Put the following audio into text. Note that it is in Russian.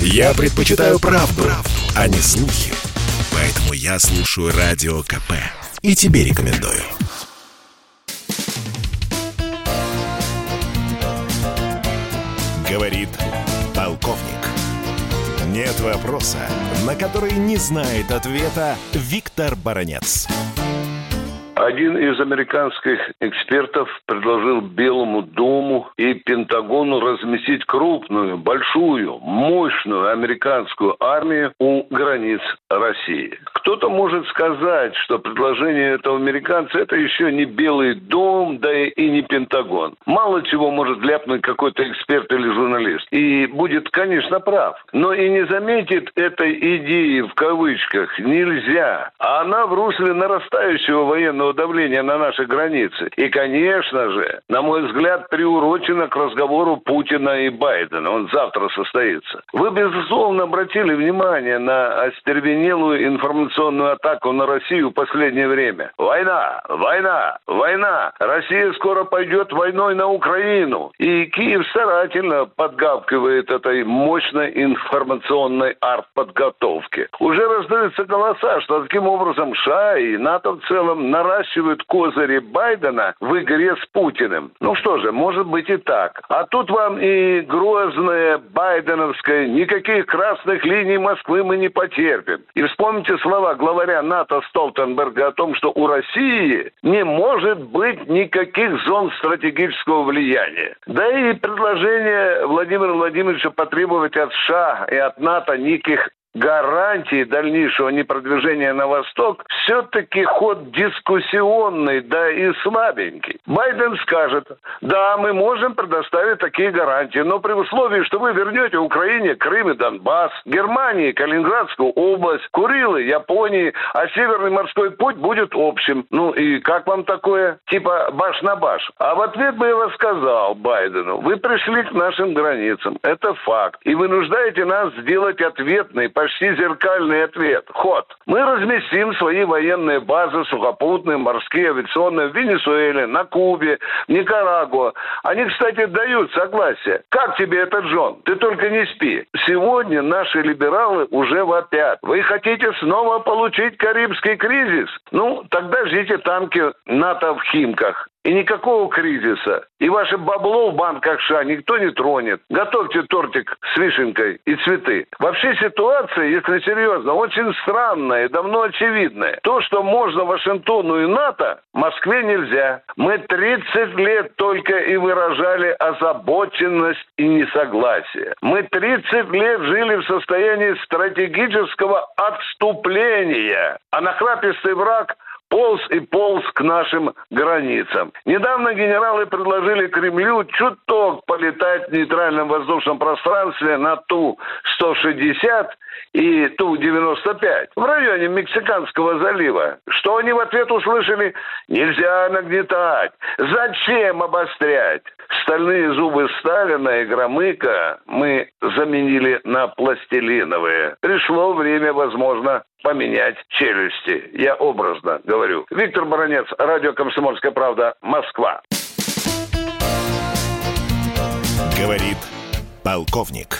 Я предпочитаю правду, правду, а не слухи. Поэтому я слушаю Радио КП. И тебе рекомендую. Говорит полковник. Нет вопроса, на который не знает ответа Виктор Баранец. Один из американских экспертов предложил Белому дому и Пентагону разместить крупную, большую, мощную американскую армию у границ России. Кто-то может сказать, что предложение этого американца это еще не Белый дом, да и не Пентагон. Мало чего может ляпнуть какой-то эксперт или журналист. И будет, конечно, прав. Но и не заметит этой идеи в кавычках нельзя. А она в русле нарастающего военного военного давления на наши границы. И, конечно же, на мой взгляд, приурочено к разговору Путина и Байдена. Он завтра состоится. Вы, безусловно, обратили внимание на остервенелую информационную атаку на Россию в последнее время. Война, война, война. Россия скоро пойдет войной на Украину. И Киев старательно подгавкивает этой мощной информационной артподготовки. Уже раздаются голоса, что таким образом США и НАТО в целом наращивают наращивают козыри Байдена в игре с Путиным. Ну что же, может быть и так. А тут вам и грозное байденовское «никаких красных линий Москвы мы не потерпим». И вспомните слова главаря НАТО Столтенберга о том, что у России не может быть никаких зон стратегического влияния. Да и предложение Владимира Владимировича потребовать от США и от НАТО неких гарантии дальнейшего непродвижения на восток все-таки ход дискуссионный, да и слабенький. Байден скажет, да, мы можем предоставить такие гарантии, но при условии, что вы вернете Украине Крым и Донбасс, Германии Калининградскую область, Курилы, Японии, а Северный морской путь будет общим. Ну и как вам такое? Типа баш на баш. А в ответ бы я сказал Байдену, вы пришли к нашим границам, это факт, и вынуждаете нас сделать ответный, почти зеркальный ответ. Ход. Мы разместим свои военные базы, сухопутные, морские, авиационные в Венесуэле, на Кубе, в Никарагуа. Они, кстати, дают согласие. Как тебе это, Джон? Ты только не спи. Сегодня наши либералы уже вопят. Вы хотите снова получить Карибский кризис? Ну, тогда ждите танки НАТО в Химках. И никакого кризиса. И ваше бабло в банках США никто не тронет. Готовьте тортик с вишенкой и цветы. Вообще ситуация, если серьезно, очень странная и давно очевидная. То, что можно Вашингтону и НАТО, Москве нельзя. Мы 30 лет только и выражали озабоченность и несогласие. Мы 30 лет жили в состоянии стратегического отступления. А нахрапистый враг полз и полз к нашим границам. Недавно генералы предложили Кремлю чуток полетать в нейтральном воздушном пространстве на Ту-160 и Ту-95 в районе Мексиканского залива. Что они в ответ услышали? Нельзя нагнетать. Зачем обострять? Стальные зубы Сталина и Громыка мы заменили на пластилиновые. Пришло время, возможно, поменять челюсти. Я образно говорю. Виктор Баранец, радио «Комсомольская правда», Москва. Говорит полковник.